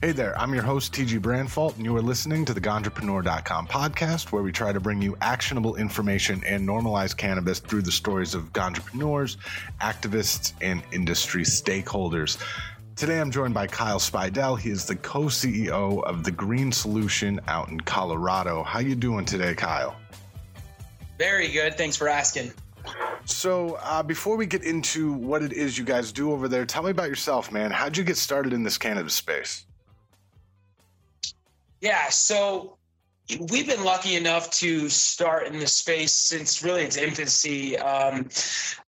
Hey there, I'm your host, TG Branfalt, and you are listening to the Ganjapreneur.com podcast, where we try to bring you actionable information and normalize cannabis through the stories of entrepreneurs, activists, and industry stakeholders. Today I'm joined by Kyle Speidell. He is the co-CEO of the Green Solution out in Colorado. How you doing today, Kyle? Very good. Thanks for asking. So, uh, before we get into what it is you guys do over there, tell me about yourself, man. How'd you get started in this cannabis space? Yeah, so we've been lucky enough to start in the space since really its infancy. Um,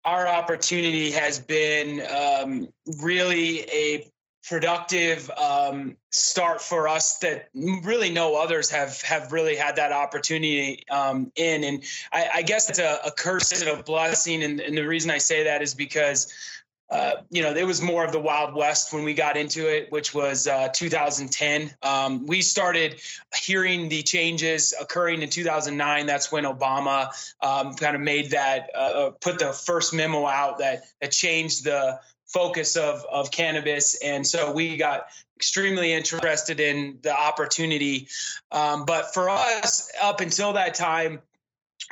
our opportunity has been um, really a productive um, start for us that really no others have have really had that opportunity um, in. And I, I guess it's a, a curse and a blessing. And, and the reason I say that is because uh, you know, it was more of the Wild West when we got into it, which was uh, 2010. Um, we started hearing the changes occurring in 2009. That's when Obama um, kind of made that, uh, uh, put the first memo out that that changed the focus of of cannabis, and so we got extremely interested in the opportunity. Um, but for us, up until that time,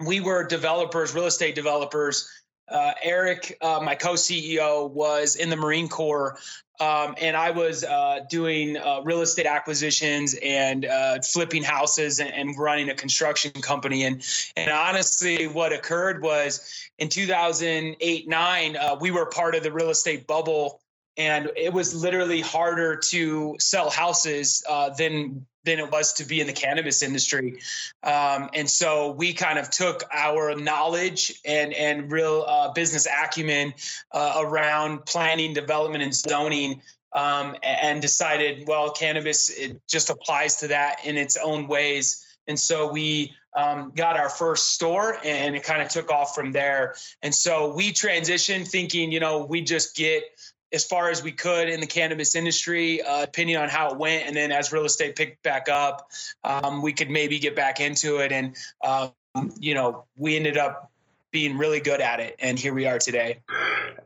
we were developers, real estate developers uh, Eric, uh, my co-CEO, was in the Marine Corps, um, and I was uh, doing uh, real estate acquisitions and uh, flipping houses and, and, running a construction company. And and honestly, what occurred was in 2008 nine, uh, we were part of the real estate bubble and it was literally harder to sell houses than than it was to be in the cannabis industry. Um, and so we kind of took our knowledge and and real uh, business acumen uh, around planning, development, and zoning. Um, and decided, well, cannabis it just applies to that in its own ways. And so we um, got our first store and it kind of took off from there. And so we transitioned thinking, you know, we just get as far as we could in the cannabis industry, uh, depending on how it went. And then as real estate picked back up, um, we could maybe get back into it. And, um, you know, we ended up being really good at it. And here we are today.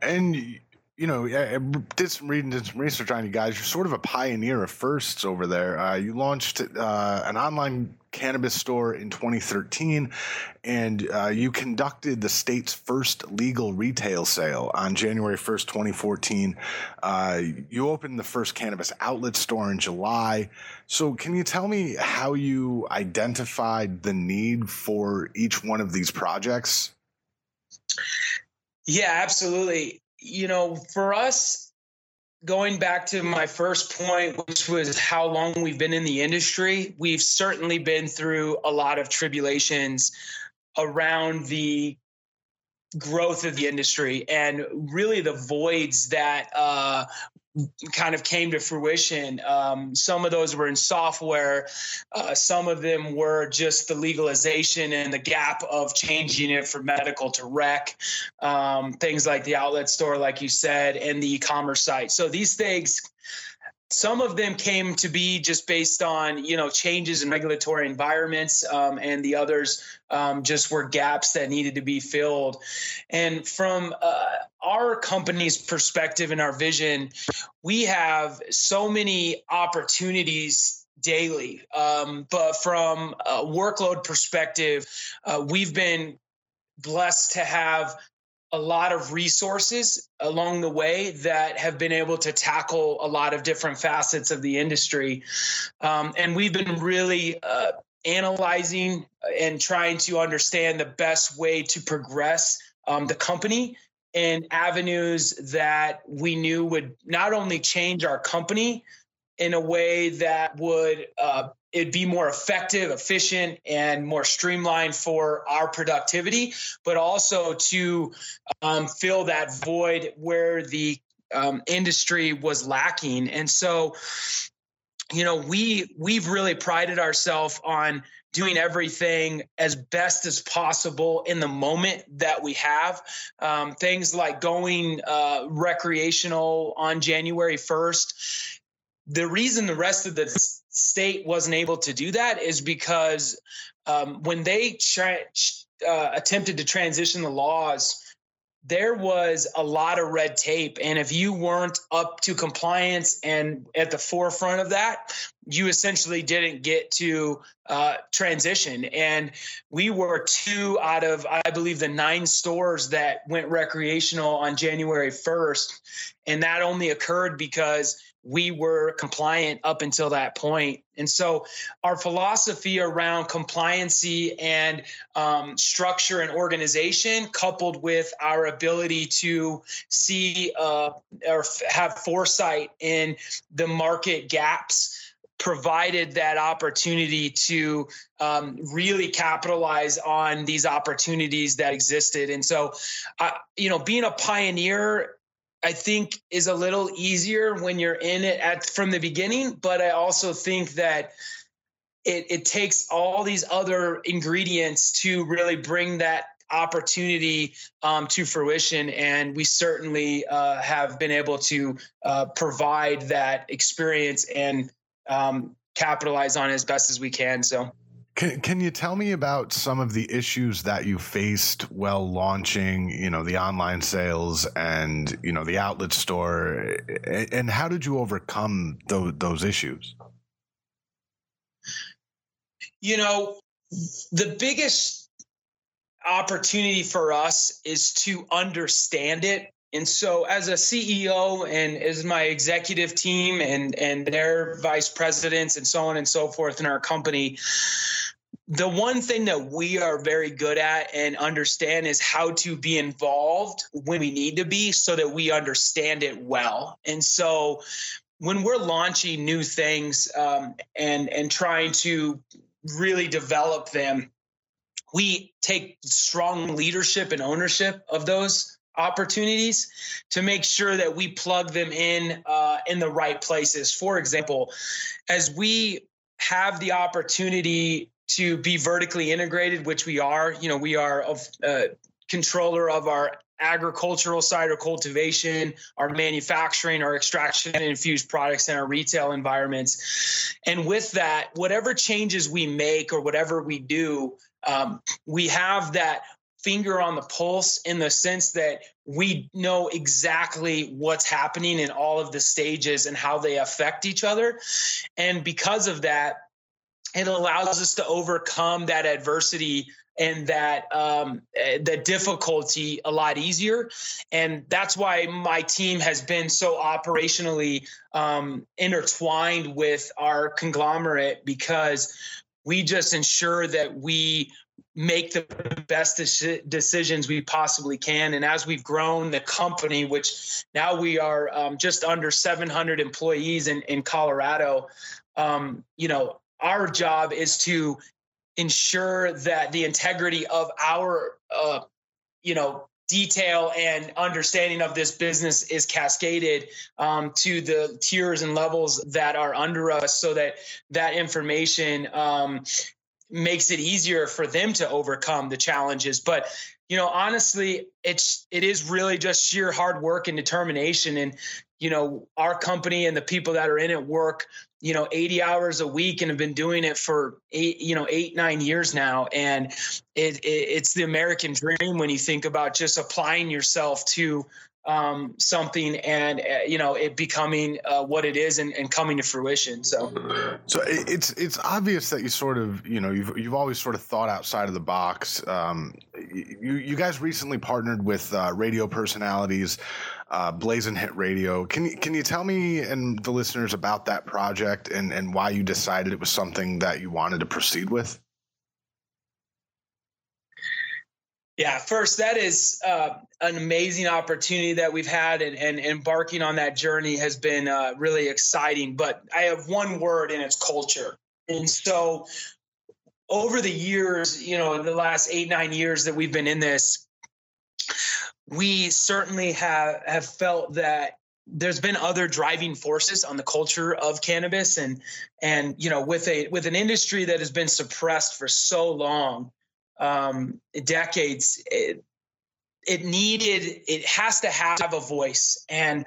And you know, I did some reading, did some research on you guys. You're sort of a pioneer of firsts over there. Uh, you launched uh, an online cannabis store in 2013, and uh, you conducted the state's first legal retail sale on January 1st, 2014. Uh, you opened the first cannabis outlet store in July. So, can you tell me how you identified the need for each one of these projects? Yeah, absolutely you know, for us, going back to my first point, which was how long we've been in the industry, we've certainly been through a lot of tribulations around the growth of the industry and really the voids that uh, kind of came to fruition. Um, some of those were in software. Uh, some of them were just the legalization and the gap of changing it from medical to rec. Um, things like the outlet store, like you said, and the e-commerce site. So these things some of them came to be just based on you know changes in regulatory environments um, and the others um, just were gaps that needed to be filled. And from uh, our company's perspective and our vision we have so many opportunities daily. Um, but from a workload perspective uh, we've been blessed to have a lot of resources along the way that have been able to tackle a lot of different facets of the industry. Um, and we've been really uh, analyzing and trying to understand the best way to progress um, the company in avenues that we knew would not only change our company in a way that would uh, it'd be more effective, efficient, and more streamlined for our productivity, but also to um, fill that void where the um, industry was lacking. And so, you know, we we've really prided ourselves on doing everything as best as possible in the moment that we have. Um, things like going uh, recreational on January 1st. The reason the rest of the state wasn't able to do that is because um, when they tra- uh, attempted to transition the laws there was a lot of red tape. And if you weren't up to compliance and at the forefront of that, you essentially didn't get to uh, transition. And we were two out of, I believe, the nine stores that went recreational on January 1st. And that only occurred because we were compliant up until that point. And so our philosophy around compliancy and um, structure and organization, coupled with our ability to see uh, or have foresight in the market gaps provided that opportunity to um, really capitalize on these opportunities that existed. And so, uh, you know, being a pioneer I think is a little easier when you're in it at from the beginning, but I also think that it, it takes all these other ingredients to really bring that opportunity um, to fruition. And we certainly uh, have been able to uh, provide that experience and um, capitalize on it as best as we can. So. Can, can you tell me about some of the issues that you faced while launching, you know, the online sales and, you know, the outlet store and how did you overcome those, those issues? You know, the biggest opportunity for us is to understand it and so as a ceo and as my executive team and and their vice presidents and so on and so forth in our company the one thing that we are very good at and understand is how to be involved when we need to be so that we understand it well. And so when we're launching new things um, and and trying to really develop them, we take strong leadership and ownership of those opportunities to make sure that we plug them in uh, in the right places. For example, as we have the opportunity to be vertically integrated, which we are. You know, we are a uh, controller of our agricultural side or cultivation, our manufacturing, our extraction and infused products, and our retail environments. And with that, whatever changes we make or whatever we do, um, we have that finger on the pulse in the sense that we know exactly what's happening in all of the stages and how they affect each other. And because of that, it allows us to overcome that adversity and that um, eh, the difficulty a lot easier and that's why my team has been so operationally um, intertwined with our conglomerate because we just ensure that we make the best decisions we possibly can. And as we've grown the company which now we are um, just under 700 employees in, in colorado um, you know our job is to ensure that the integrity of our uh, you know detail and understanding of this business is cascaded um, to the tiers and levels that are under us so that that information um, makes it easier for them to overcome the challenges. But you know honestly it's it is really just sheer hard work and determination. And you know our company and the people that are in it work you know 80 hours a week and have been doing it for eight you know eight nine years now. And it, it, it's the american dream when you think about just applying yourself to um, something and uh, you know it becoming uh, what it is and, and, coming to fruition so so it's it's obvious that you sort of you know you've you've always sort of thought outside of the box um, you you guys recently partnered with uh, radio personalities uh, Blazing Hit Radio. Can you can you tell me and the listeners about that project and and why you decided it was something that you wanted to proceed with? Yeah, first, that is uh, an amazing opportunity that we've had, and, and embarking on that journey has been uh, really exciting. But I have one word, and it's culture. And so, over the years, you know, the last eight, nine years that we've been in this, we certainly have have felt that there's been other driving forces on the culture of cannabis and and you know with a with an industry that has been suppressed for so long um decades it, it needed it has to have a voice and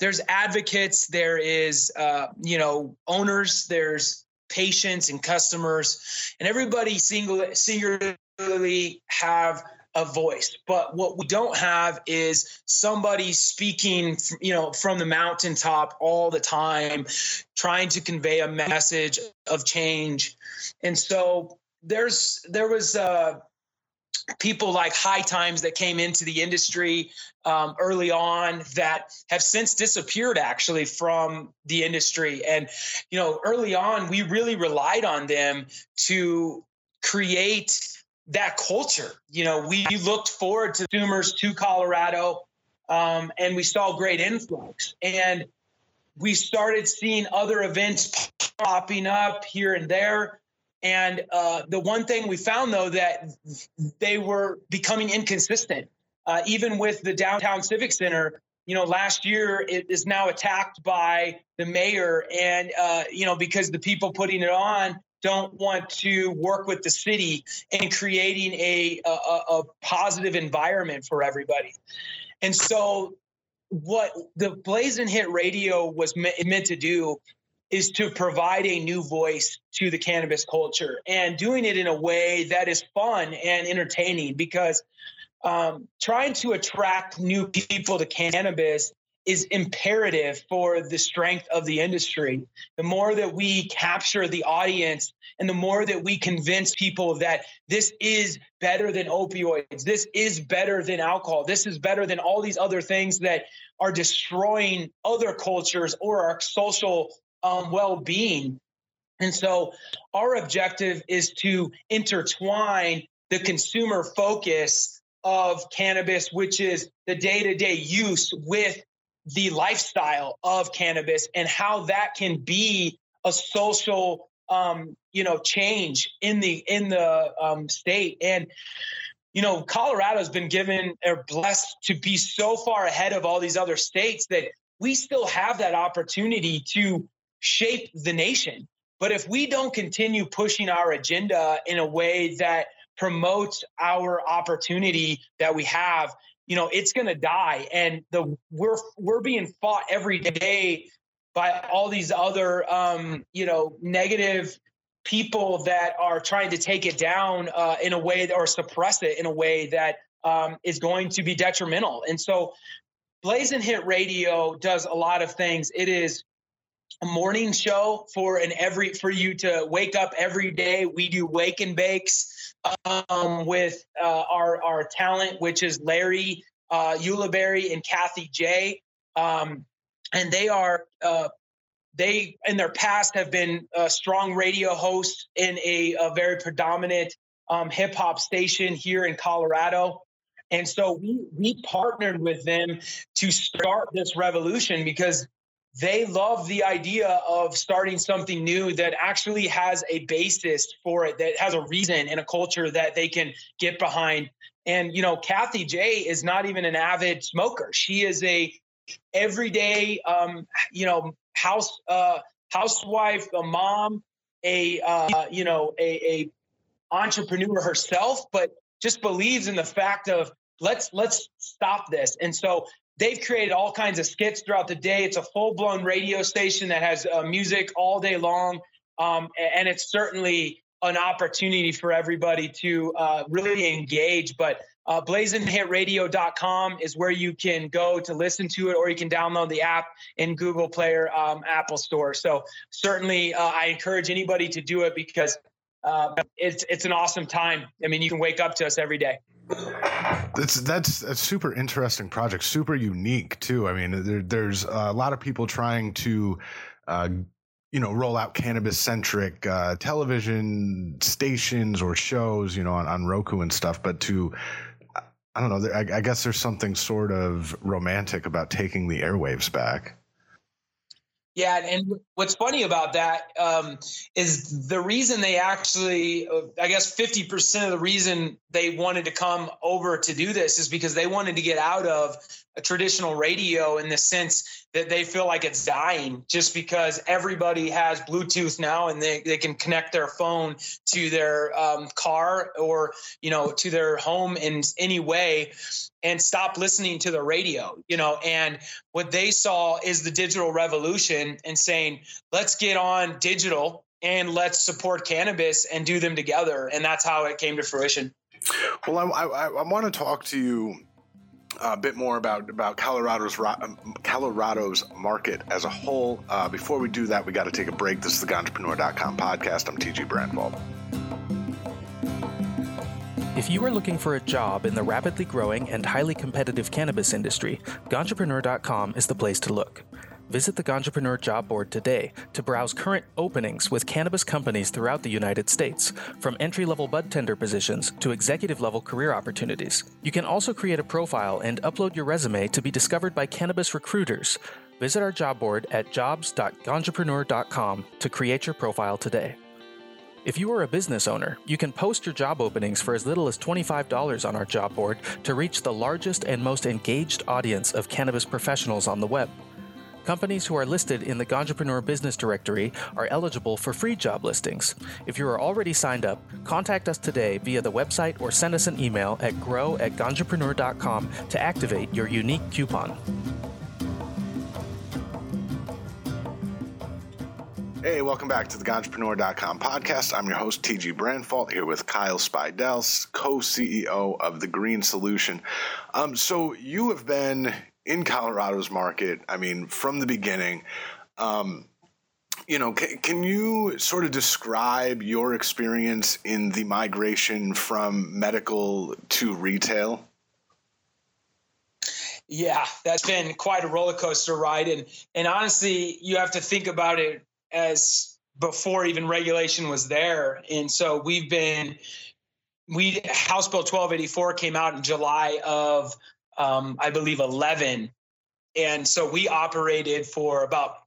there's advocates there is uh you know owners there's patients and customers and everybody single singularly have a voice. But what we don't have is somebody speaking, you know, from the mountaintop all the time, trying to convey a message of change. And so there's there was uh, people like high times that came into the industry um, early on that have since disappeared actually from the industry. And you know early on we really relied on them to create that culture. You know we looked forward to consumers to colorado um, and we saw great influx. And we started seeing other events popping up here and there and uh, the one thing we found, though, that they were becoming inconsistent. Uh, even with the downtown civic center, you know, last year it is now attacked by the mayor, and uh, you know because the people putting it on don't want to work with the city in creating a, a, a positive environment for everybody. And so, what the Blazing Hit Radio was meant to do is to provide a new voice to the cannabis culture and doing it in a way that is fun and entertaining because um, trying to attract new people to cannabis is imperative for the strength of the industry. The more that we capture the audience and the more that we convince people that this is better than opioids, this is better than alcohol, this is better than all these other things that are destroying other cultures or our social um, well being. And so our objective is to intertwine the consumer focus of cannabis, which is the day to day use, with the lifestyle of cannabis and how that can be a social um, you know change in the in the um, state and you know colorado's been given or blessed to be so far ahead of all these other states that we still have that opportunity to shape the nation. But if we don't continue pushing our agenda in a way that promotes our opportunity that we have, you know, it's going to die. And the we're we're being fought every day by all these other, um, you know, negative people that are trying to take it down uh, in a way or suppress it in a way that um, is going to be detrimental. And so, Blazing Hit Radio does a lot of things. It is a morning show for an every for you to wake up every day. We do wake and bakes um, with uh, our our talent, which is Larry uh, Ulibarri and Kathy J. Um, and they are uh, they in their past have been strong radio hosts in a, a very predominant um, hip hop station here in Colorado. And so we we partnered with them to start this revolution because they love the idea of starting something new that actually has a basis for it, that has a reason and a culture that they can get behind. And you know, Kathy J is not even an avid smoker. She is a everyday, um, you know, house uh, housewife, a mom, a uh, you know, a, a entrepreneur herself, but just believes in the fact of let's let's stop this. And so they've created all kinds of skits throughout the day. It's a full blown radio station that has uh, music all day long. Um, and it's certainly an opportunity for everybody to uh, really engage. But uh, blazinghitradio.com is where you can go to listen to it, or you can download the app in Google Player, um, Apple Store. So certainly, uh, I encourage anybody to do it because uh, it's it's an awesome time. I mean, you can wake up to us every day. That's that's a super interesting project, super unique too. I mean, there, there's a lot of people trying to, uh, you know, roll out cannabis centric uh, television stations or shows, you know, on, on Roku and stuff. But to, I don't know, I, I guess there's something sort of romantic about taking the airwaves back. Yeah, and what's funny about that um, is the reason they actually, uh, I guess, fifty percent of the reason they wanted to come over to do this is because they wanted to get out of traditional radio in the sense that they feel like it's dying just because everybody has Bluetooth now and they, they can connect their phone to their um, car or, you know, to their home in any way and stop listening to the radio, you know, and what they saw is the digital revolution and saying, let's get on digital and let's support cannabis and do them together. And that's how it came to fruition. Well, I, I, I want to talk to you a bit more about about Colorado's um, Colorado's market as a whole. Uh, before we do that, we got to take a break. This is the Ganjapreneur.com podcast. I'm TG Branfalt. If you are looking for a job in the rapidly growing and highly competitive cannabis industry, Ganjapreneur.com is the place to look. Visit the Ganjapreneur job board today to browse current openings with cannabis companies throughout the United States, from entry level bud tender positions to executive level career opportunities. You can also create a profile and upload your resume to be discovered by cannabis recruiters. Visit our job board at jobs.ganjapreneur.com to create your profile today. If you are a business owner, you can post your job openings for as little as $25 on our job board to reach the largest and most engaged audience of cannabis professionals on the web. Companies who are listed in the Ganjapreneur Business Directory are eligible for free job listings. If you are already signed up, contact us today via the website or send us an email at grow at ganjapreneur.com to activate your unique coupon. Hey, welcome back to the Ganjapreneur.com podcast. I'm your host, TG Branfalt, here with Kyle Speidell, co CEO of The Green Solution. Um, so, you have been in Colorado's market. I mean, from the beginning. Um, you know, can, can, you sort of describe your experience in the migration from medical to retail? Yeah, that's been quite a roller coaster ride, and and honestly, you have to think about it as before even regulation was there, and so we've been we House Bill 1284 came out in July of um, I believe, 11. And so we operated for about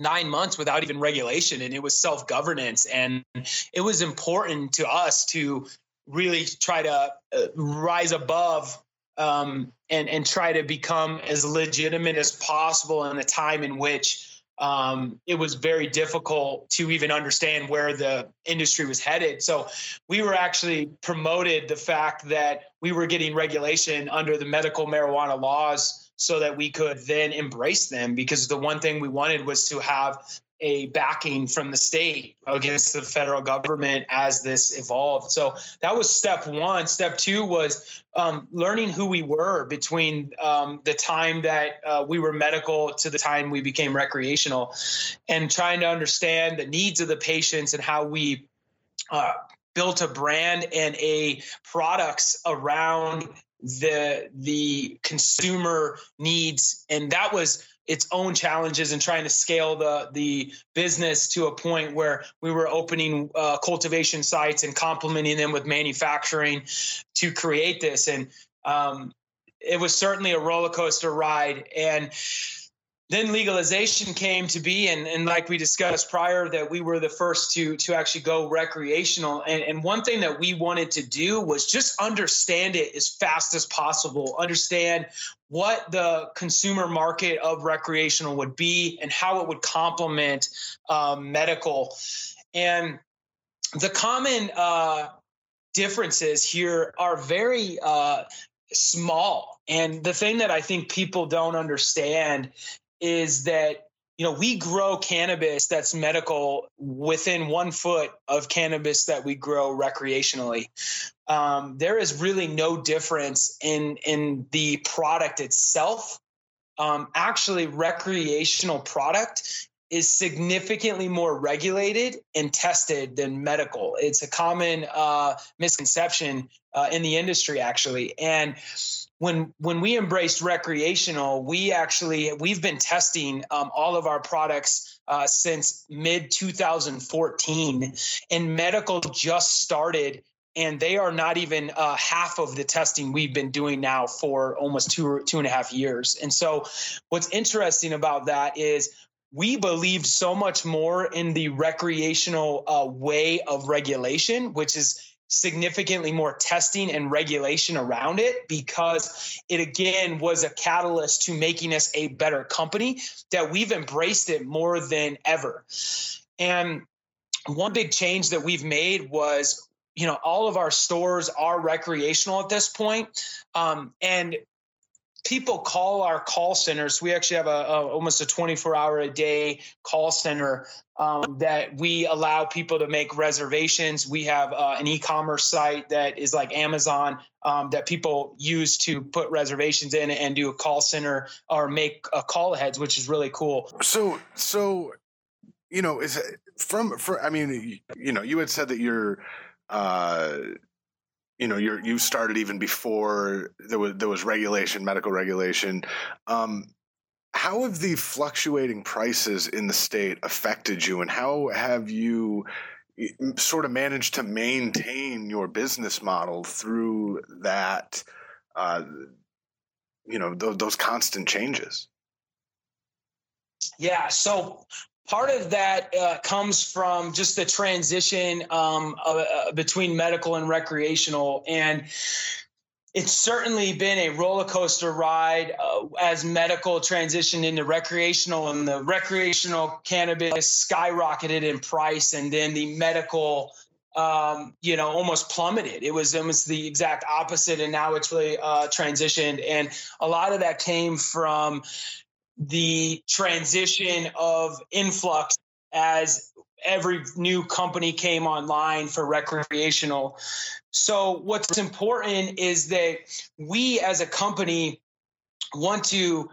nine months without even regulation, and it was self governance. And it was important to us to really try to uh, rise above um, and and try to become as legitimate as possible in a time in which um, it was very difficult to even understand where the industry was headed. So we were actually promoted the fact that we were getting regulation under the medical marijuana laws so that we could then embrace them because the one thing we wanted was to have a backing from the state against the federal government as this evolved. So that was step one. Step two was um, learning who we were between um, the time that uh, we were medical to the time we became recreational, and trying to understand the needs of the patients and how we. Uh, built a brand and a products around the the consumer needs and that was its own challenges and trying to scale the the business to a point where we were opening uh, cultivation sites and complementing them with manufacturing to create this. And um, it was certainly a roller coaster ride. And then legalization came to be and, and like we discussed prior that we were the first to to actually go recreational. And, and one thing that we wanted to do was just understand it as fast as possible understand what the consumer market of recreational would be and how it would complement um, medical. And the common uh, differences here are very uh, small. And the thing that i think people don't understand is that you know we grow cannabis that's medical within one foot of cannabis that we grow recreationally. Um, there is really no difference in in the product itself. Um, actually recreational product is significantly more regulated and tested than medical. It's a common uh, misconception uh, in the industry actually. And when when we embraced recreational, we actually we've been testing um, all of our products uh, since mid 2014, and medical just started. And they are not even uh, half of the testing we've been doing now for almost two two and a half years. And so, what's interesting about that is we believed so much more in the recreational uh, way of regulation, which is significantly more testing and regulation around it because it again was a catalyst to making us a better company that we've embraced it more than ever. And one big change that we've made was you know all of our stores are recreational at this point um, and people call our call centers. We actually have a, a almost a 24 hour a day call center um, that we allow people to make reservations. We have uh, an e-commerce site that is like Amazon um, that people use to put reservations in and do a call center or make a call aheads, which is really cool. So, so you know, is from for? I mean, you know, you had said that you're. Uh, you know, you you started even before there was there was regulation, medical regulation. Um, how have the fluctuating prices in the state affected you, and how have you sort of managed to maintain your business model through that? Uh, you know, th- those constant changes. Yeah. So part of that uh, comes from just the transition um, uh, between medical and recreational. And it's certainly been a roller coaster ride uh, as medical transitioned into recreational and the recreational cannabis skyrocketed in price and then the medical um, you know almost plummeted. It was almost the exact opposite and now it's really uh, transitioned. And a lot of that came from the transition of influx as every new company came online for recreational. So, what's important is that we as a company want to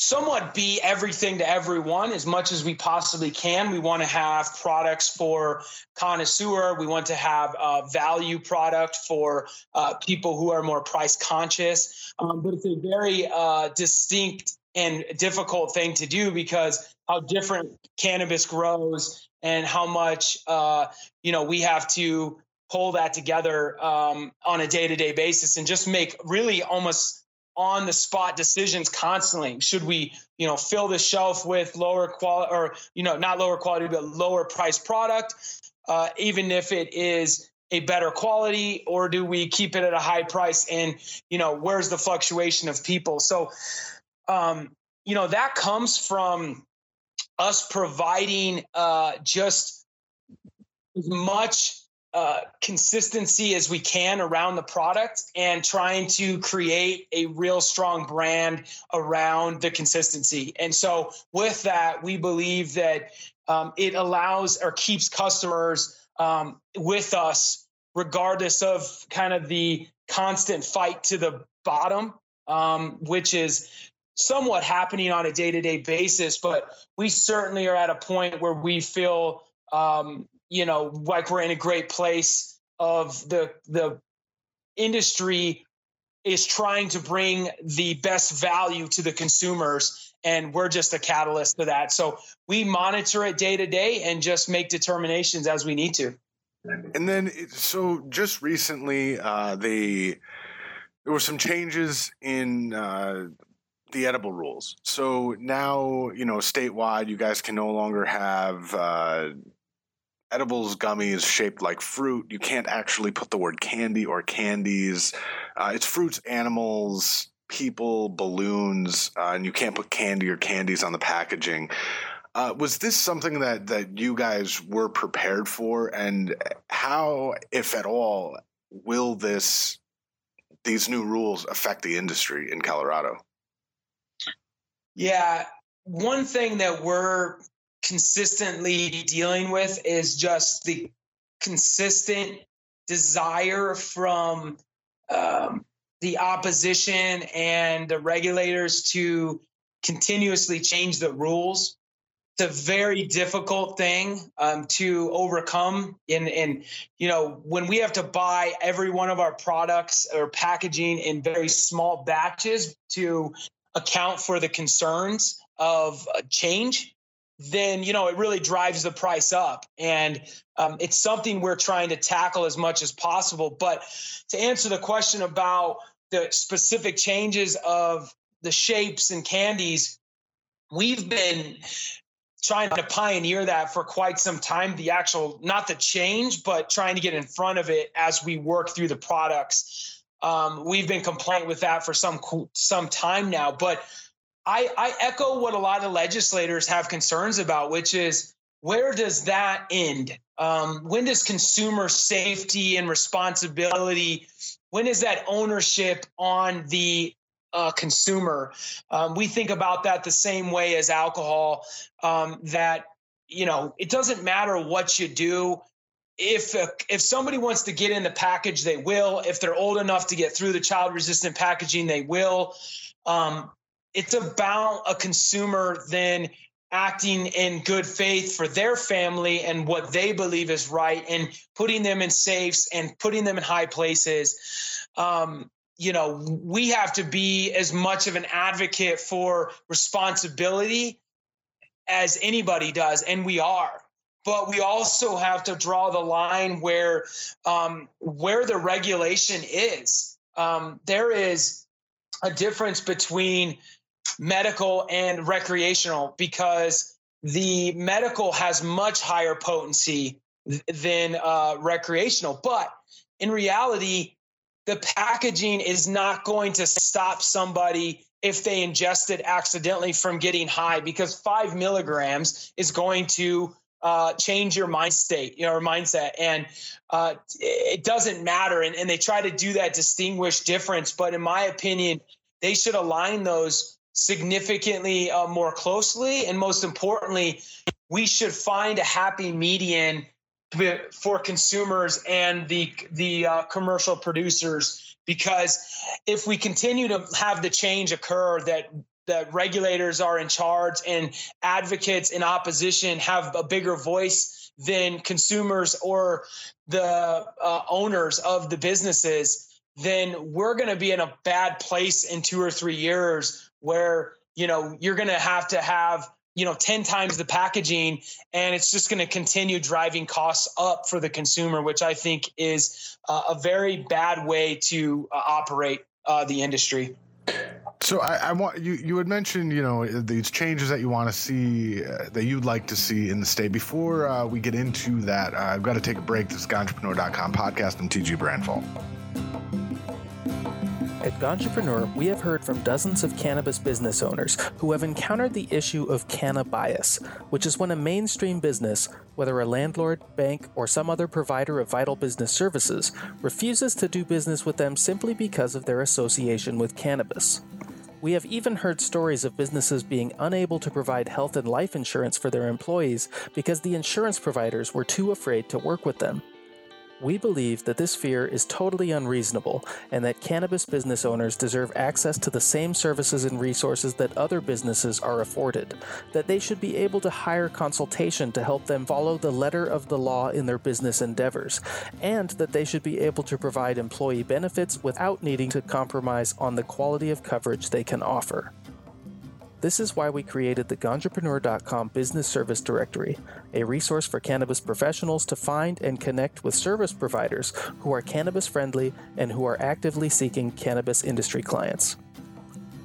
somewhat be everything to everyone as much as we possibly can. We want to have products for connoisseur. We want to have a value product for uh, people who are more price conscious. Um, but it's a very uh, distinct and difficult thing to do because how different cannabis grows and how much uh, you know we have to pull that together um, on a day-to-day basis and just make really almost on the spot decisions constantly. Should we you know fill the shelf with lower quality or you know not lower quality but lower price product uh, even if it is a better quality or do we keep it at a high price and you know where's the fluctuation of people? So um, you know, that comes from us providing uh, just as much uh, consistency as we can around the product and trying to create a real strong brand around the consistency. And so, with that, we believe that um, it allows or keeps customers um, with us, regardless of kind of the constant fight to the bottom, um, which is somewhat happening on a day to day basis, but we certainly are at a point where we feel, um, you know, like we're in a great place of the the industry is trying to bring the best value to the consumers and we're just a catalyst to that. So we monitor it day to day and just make determinations as we need to. And then so just recently uh, they there were some changes in uh, the edible rules. So now, you know, statewide, you guys can no longer have uh, edibles gummies shaped like fruit. You can't actually put the word candy or candies. Uh, it's fruits, animals, people, balloons, uh, and you can't put candy or candies on the packaging. Uh, was this something that that you guys were prepared for, and how, if at all, will this these new rules affect the industry in Colorado? Yeah. One thing that we're consistently dealing with is just the consistent desire from um, the opposition and the regulators to continuously change the rules. It's a very difficult thing um, to overcome. And, and, you know, when we have to buy every one of our products or packaging in very small batches to account for the concerns of uh, change, then you know it really drives the price up, and um, it's something we're trying to tackle as much as possible. But to answer the question about the specific changes of the shapes and candies, we've been trying to pioneer that for quite some time the actual not the change but trying to get in front of it as we work through the products um, we've been complaining with that for some some time now, but I, I echo what a lot of legislators have concerns about, which is where does that end? Um, when does consumer safety and responsibility? When is that ownership on the uh, consumer. Um, we think about that the same way as alcohol. Um, that you know, it doesn't matter what you do. If uh, if somebody wants to get in the package, they will. If they're old enough to get through the child resistant packaging, they will. Um, it's about a consumer then acting in good faith for their family and what they believe is right and putting them in safes and putting them in high places um, you know we have to be as much of an advocate for responsibility as anybody does and we are but we also have to draw the line where um, where the regulation is um, there is a difference between medical and recreational because the medical has much higher potency than uh, recreational. But in reality, the packaging is not going to stop somebody if they ingest it accidentally from getting high because five milligrams is going to uh, change your mind state, you know, or mindset. And uh, it doesn't matter. And, and they try to do that distinguish difference. But in my opinion, they should align those significantly uh, more closely. And most importantly, we should find a happy median for consumers and the the uh, commercial producers because if we continue to have the change occur that that regulators are in charge and advocates in opposition have a bigger voice than consumers or the uh, owners of the businesses then we're going to be in a bad place in two or three years where you know you're going to have to have you know 10 times the packaging and it's just going to continue driving costs up for the consumer which i think is uh, a very bad way to uh, operate uh, the industry so I, I, want you. You had mentioned, you know, these changes that you want to see, uh, that you'd like to see in the state. Before uh, we get into that, uh, I've got to take a break. This is Ganjapreneur.com podcast. I'm TG Branfalt. At Ganjapreneur, we have heard from dozens of cannabis business owners who have encountered the issue of canna bias, which is when a mainstream business, whether a landlord, bank, or some other provider of vital business services, refuses to do business with them simply because of their association with cannabis. We have even heard stories of businesses being unable to provide health and life insurance for their employees because the insurance providers were too afraid to work with them. We believe that this fear is totally unreasonable and that cannabis business owners deserve access to the same services and resources that other businesses are afforded, that they should be able to hire consultation to help them follow the letter of the law in their business endeavors, and that they should be able to provide employee benefits without needing to compromise on the quality of coverage they can offer. This is why we created the Ganjapreneur.com Business Service Directory, a resource for cannabis professionals to find and connect with service providers who are cannabis friendly and who are actively seeking cannabis industry clients.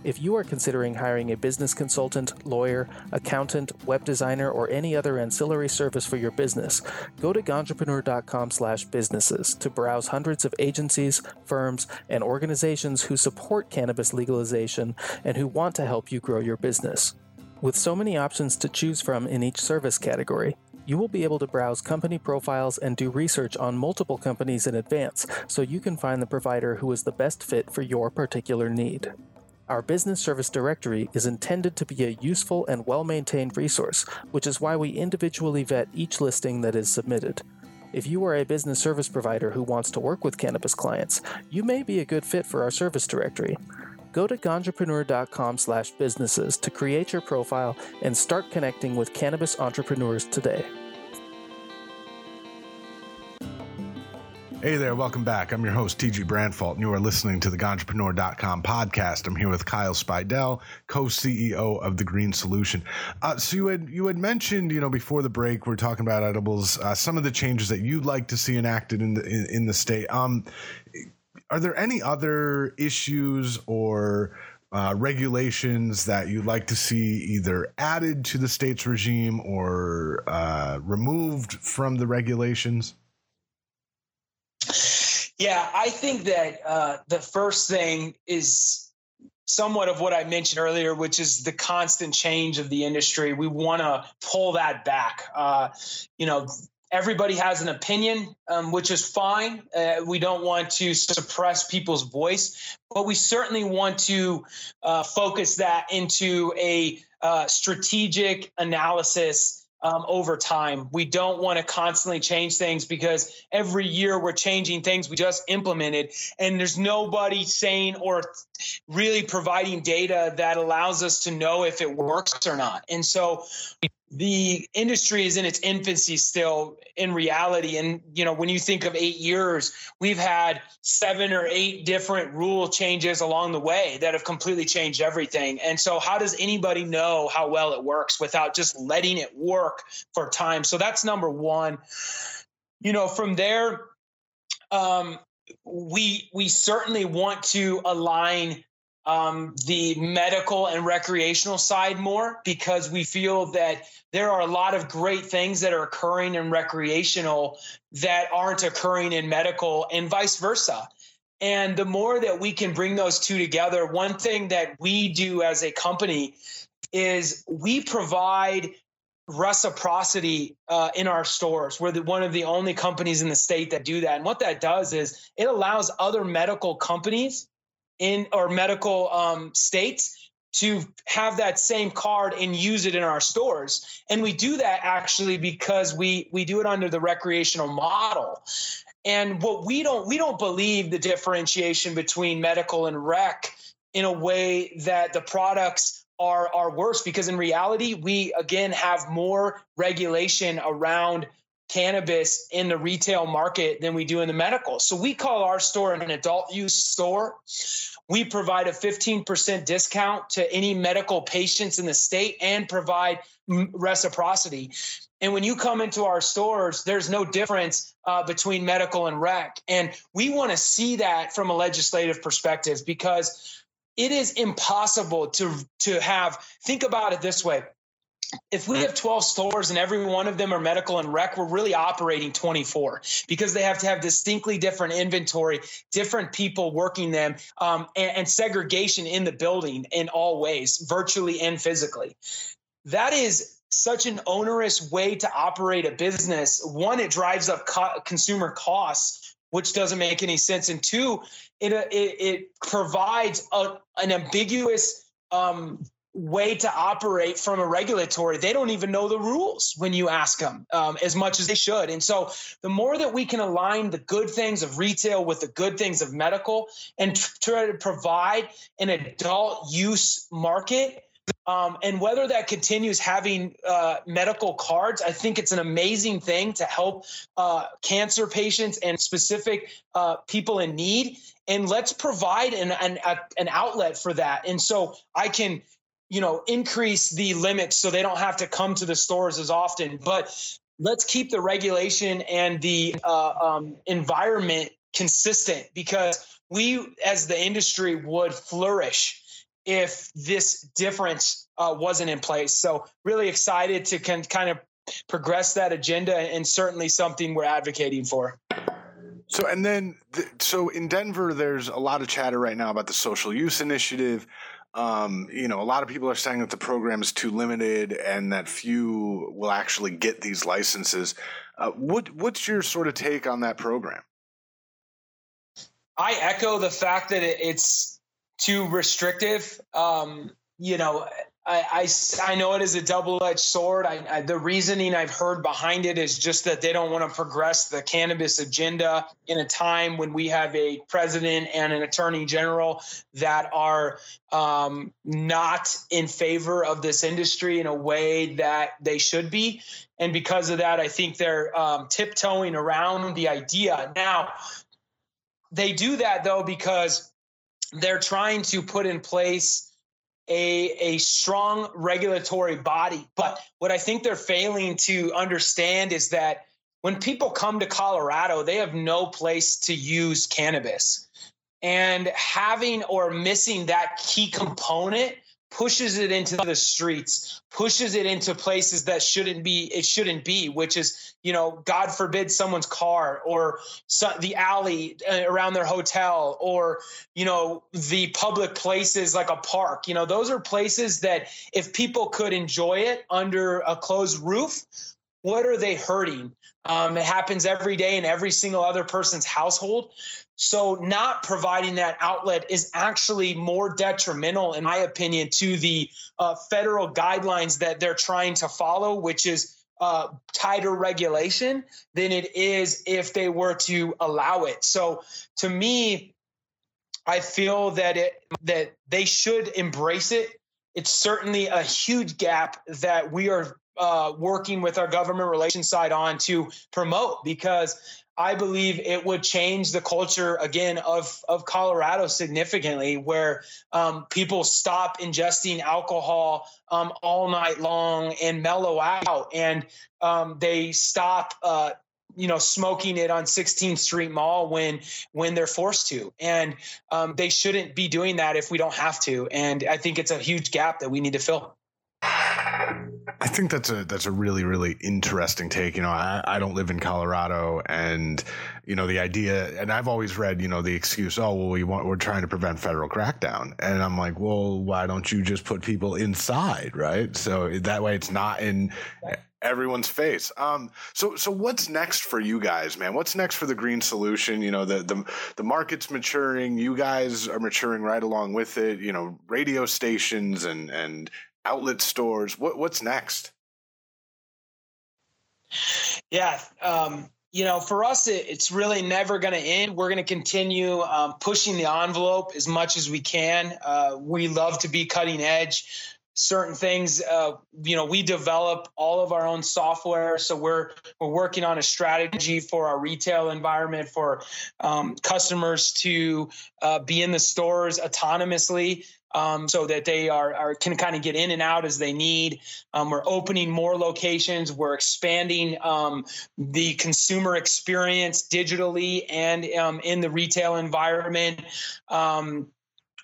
If you are considering hiring a business consultant, lawyer, accountant, web designer, or any other ancillary service for your business, go to ganjapreneur.com/businesses to browse hundreds of agencies, firms, and organizations who support cannabis legalization and who want to help you grow your business. With so many options to choose from in each service category, you will be able to browse company profiles and do research on multiple companies in advance so you can find the provider who is the best fit for your particular need. Our business service directory is intended to be a useful and well maintained resource, which is why we individually vet each listing that is submitted. If you are a business service provider who wants to work with cannabis clients, you may be a good fit for our service directory. Go to ganjapreneur.com/businesses to create your profile and start connecting with cannabis entrepreneurs today. Hey there, welcome back. I'm your host, TG Branfalt, and you are listening to the Ganjapreneur.com podcast. I'm here with Kyle Speidell, co-CEO of The Green Solution. Uh, so you had you had mentioned, you know, before the break, we are talking about edibles, uh, some of the changes that you'd like to see enacted in the in, in the state. Um, are there any other issues or uh, regulations that you'd like to see either added to the state's regime or uh, removed from the regulations? Yeah, I think that uh, the first thing is somewhat of what I mentioned earlier, which is the constant change of the industry. We want to pull that back. Uh, you know, everybody has an opinion, um, which is fine. Uh, we don't want to suppress people's voice, but we certainly want to uh, focus that into a uh, strategic analysis um, over time. We don't want to constantly change things because every year we're changing things we just implemented, and there's nobody saying or really providing data that allows us to know if it works or not. And so the industry is in its infancy still in reality. And you know when you think of 8 years we've had 7 or 8 different rule changes along the way that have completely changed everything. And so how does anybody know how well it works without just letting it work for time? So that's number 1 you know from there um, we we certainly want to align um, the medical and recreational side more because we feel that there are a lot of great things that are occurring in recreational that aren't occurring in medical and vice versa. And the more that we can bring those two together, one thing that we do as a company is we provide reciprocity uh, in our stores. We're the, one of the only companies in the state that do that. And what that does is it allows other medical companies in or medical um, states to have that same card and use it in our stores. And we do that actually because we we do it under the recreational model. And what we don't we don't believe the differentiation between medical and rec in a way that the products are are worse because in reality we again have more regulation around cannabis in the retail market than we do in the medical. So we call our store an adult use store. We provide a 15% discount to any medical patients in the state and provide reciprocity. And when you come into our stores, there's no difference uh, between medical and rec. And we want to see that from a legislative perspective because it is impossible to to have think about it this way if we have 12 stores and every one of them are medical and rec, we're really operating 24 because they have to have distinctly different inventory, different people working them, um, and, and segregation in the building in all ways, virtually and physically. That is such an onerous way to operate a business. One, it drives up co- consumer costs, which doesn't make any sense. And two, it, it, it provides a, an ambiguous um, way to operate from a regulatory they don't even know the rules when you ask them um, as much as they should and so the more that we can align the good things of retail with the good things of medical and try to provide an adult use market um, and whether that continues having uh, medical cards, I think it's an amazing thing to help uh, cancer patients and specific uh, people in need. And let's provide an, an, an outlet for that. And so I can you know increase the limits so they don't have to come to the stores as often. But let's keep the regulation and the uh, um, environment consistent because we as the industry would flourish if this difference uh, wasn't in place. So really excited to can, kind of progress that agenda and certainly something we're advocating for. So and then so in denver there's a lot of chatter right now about the social use initiative um, you know, a lot of people are saying that the program is too limited and that few will actually get these licenses. Uh, what what's your sort of take on that program? I echo the fact that it's too restrictive. Um, you know, I, I, I, know it is a double edged sword. I, I, the reasoning I've heard behind it is just that they don't want to progress the cannabis agenda in a time when we have a president and an attorney general that are um, not in favor of this industry in a way that they should be. And because of that, I think they're um, tiptoeing around the idea. Now, they do that though because they're trying to put in place a, a strong regulatory body. But what I think they're failing to understand is that when people come to Colorado, they have no place to use cannabis. And having or missing that key component pushes it into the streets, pushes it into places that shouldn't be it shouldn't be, which is you know God forbid someone's car or the alley uh, around their hotel or you know the public places like a park. You know those are places that if people could enjoy it under a closed roof, what are they hurting? Um, it happens every day in every single other person's household. So, not providing that outlet is actually more detrimental, in my opinion, to the uh, federal guidelines that they're trying to follow, which is uh, tighter regulation than it is if they were to allow it. So, to me, I feel that it that they should embrace it. It's certainly a huge gap that we are uh, working with our government relations side on to promote because I believe it would change the culture again of of Colorado significantly, where um, people stop ingesting alcohol um, all night long and mellow out, and um, they stop. Uh, you know, smoking it on 16th Street Mall when when they're forced to, and um, they shouldn't be doing that if we don't have to. And I think it's a huge gap that we need to fill. I think that's a that's a really really interesting take. You know, I, I don't live in Colorado, and you know the idea, and I've always read you know the excuse, oh well, we want we're trying to prevent federal crackdown, and I'm like, well, why don't you just put people inside, right? So that way it's not in everyone's face. Um, so so what's next for you guys, man? What's next for the Green Solution? You know, the the the market's maturing. You guys are maturing right along with it. You know, radio stations and and outlet stores. What what's next? Yeah, um, you know, for us, it, it's really never going to end. We're going to continue um, pushing the envelope as much as we can. Uh, we love to be cutting edge. Certain things, uh, you know, we develop all of our own software, so we're we're working on a strategy for our retail environment for um, customers to uh, be in the stores autonomously um, so that they are, are can kind of get in and out as they need. Um, we're opening more locations. We're expanding um, the consumer experience digitally and um, in the retail environment. Um,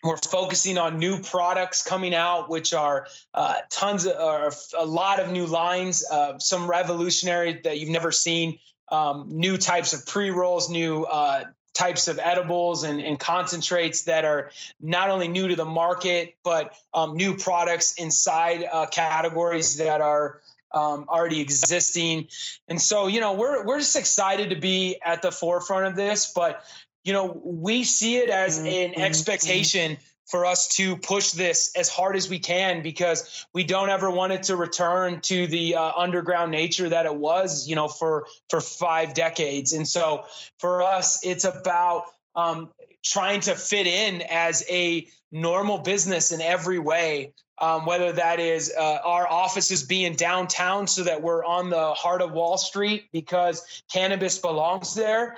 we're focusing on new products coming out, which are uh, tons or a lot of new lines, uh, some revolutionary that you've never seen. Um, new types of pre rolls, new uh, types of edibles and, and, concentrates that are not only new to the market, but um, new products inside uh, categories that are um, already existing. And so, you know, we're, we're just excited to be at the forefront of this, but, you know, we see it as mm-hmm. an mm-hmm. expectation for us to push this as hard as we can because we don't ever want it to return to the uh, underground nature that it was, you know, for for five decades. And so for us, it's about um, trying to fit in as a normal business in every way. Um, whether that is uh, our offices being downtown so that we're on the heart of Wall Street because cannabis belongs there,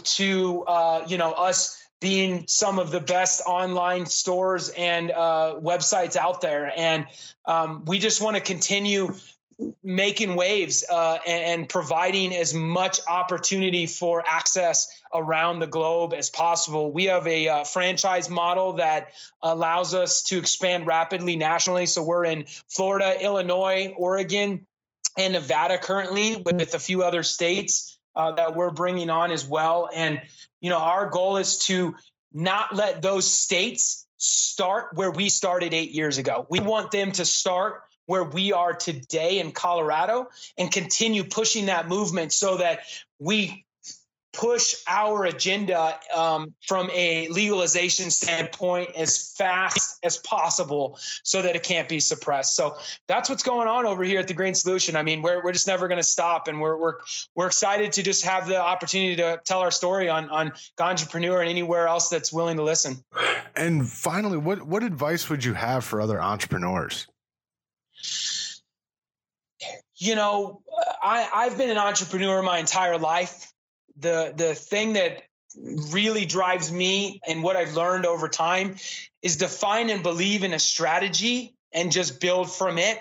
to uh, you know us being some of the best online stores and uh, websites out there. And um, we just want to continue making waves uh, and, and, providing as much opportunity for access around the globe as possible. We have a uh, franchise model that allows us to expand rapidly nationally. So we're in Florida, Illinois, Oregon, and Nevada currently with a few other states. Uh, that we're bringing on as well. And you know, our goal is to not let those states start where we started eight years ago. We want them to start where we are today in Colorado and continue pushing that movement so that we push our agenda um, from a legalization standpoint as fast as possible so that it can't be suppressed. So that's what's going on over here at the Green Solution. I mean, we're, we're just never going to stop and we're, we're, we're excited to just have the opportunity to tell our story on, on Ganjapreneur and anywhere else that's willing to listen. And finally, what, what advice would you have for other entrepreneurs? You know, I, I've been an entrepreneur my entire life the the thing that really drives me and what I've learned over time is define and believe in a strategy and just build from it.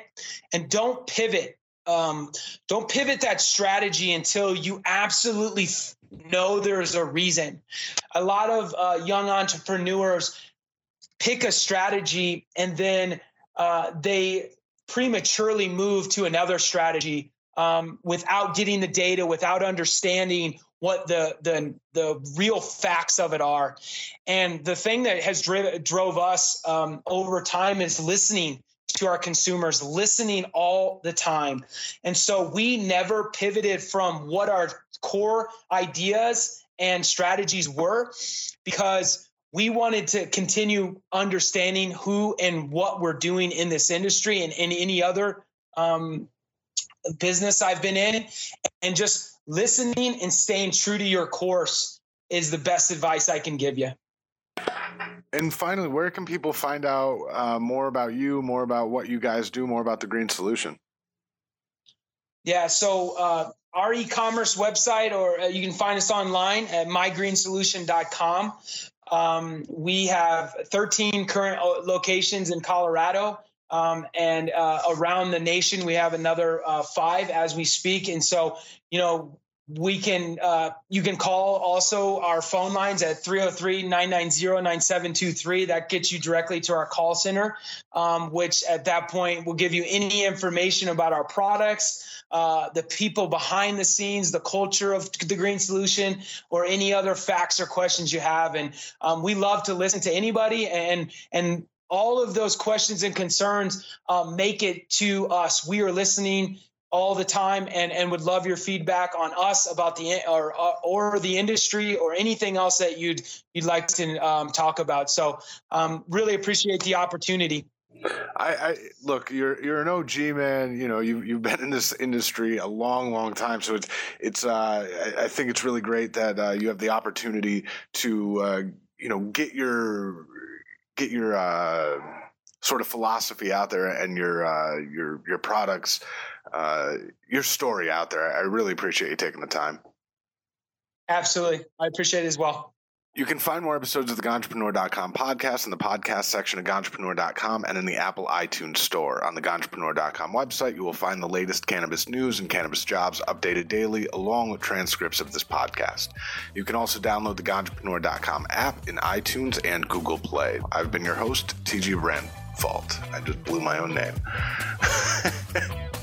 And don't pivot um, don't pivot that strategy until you absolutely f- know there's a reason. A lot of uh, young entrepreneurs pick a strategy and then uh, they prematurely move to another strategy um, without getting the data without understanding what the the the real facts of it are. And the thing that has driven drove us um, over time is listening to our consumers, listening all the time. And so we never pivoted from what our core ideas and strategies were because we wanted to continue understanding who and what we're doing in this industry and in any other um, business I've been in, and just listening and staying true to your course is the best advice I can give you. And finally, where can people find out uh, more about you, more about what you guys do, more about the Green Solution? Yeah, so uh, our e-commerce website, or uh, you can find us online at mygreensolution.com. Um, we have 13 current uh, locations in Colorado. Um, and uh, around the nation, we have another uh, five as we speak. And so, you know, we can uh, you can call also our phone lines at 303-990-9723 that gets you directly to our call center um, which at that point will give you any information about our products uh, the people behind the scenes the culture of the green solution or any other facts or questions you have. And um, we love to listen to anybody. And and all of those questions and concerns um, make it to us we are listening all the time and, and would love your feedback on us about the or or the industry or anything else that you'd you'd like to um, talk about. So um, really appreciate the opportunity. I, I, look, you're you're an OG man. You know, you you've been in this industry a long, long time. So it's it's. Uh, I, I think it's really great that uh, you have the opportunity to uh, you know get your get your uh, sort of philosophy out there and your uh, your your products uh, your story out there. I really appreciate you taking the time. Absolutely. I appreciate it as well. You can find more episodes of the Ganjapreneur.com podcast in the podcast section of Ganjapreneur.com and in the Apple iTunes store. On the Ganjapreneur.com website, you will find the latest cannabis news and cannabis jobs updated daily, along with transcripts of this podcast. You can also download the Ganjapreneur.com app in iTunes and Google Play. I've been your host, TG Wren. Fault. I just blew my own name.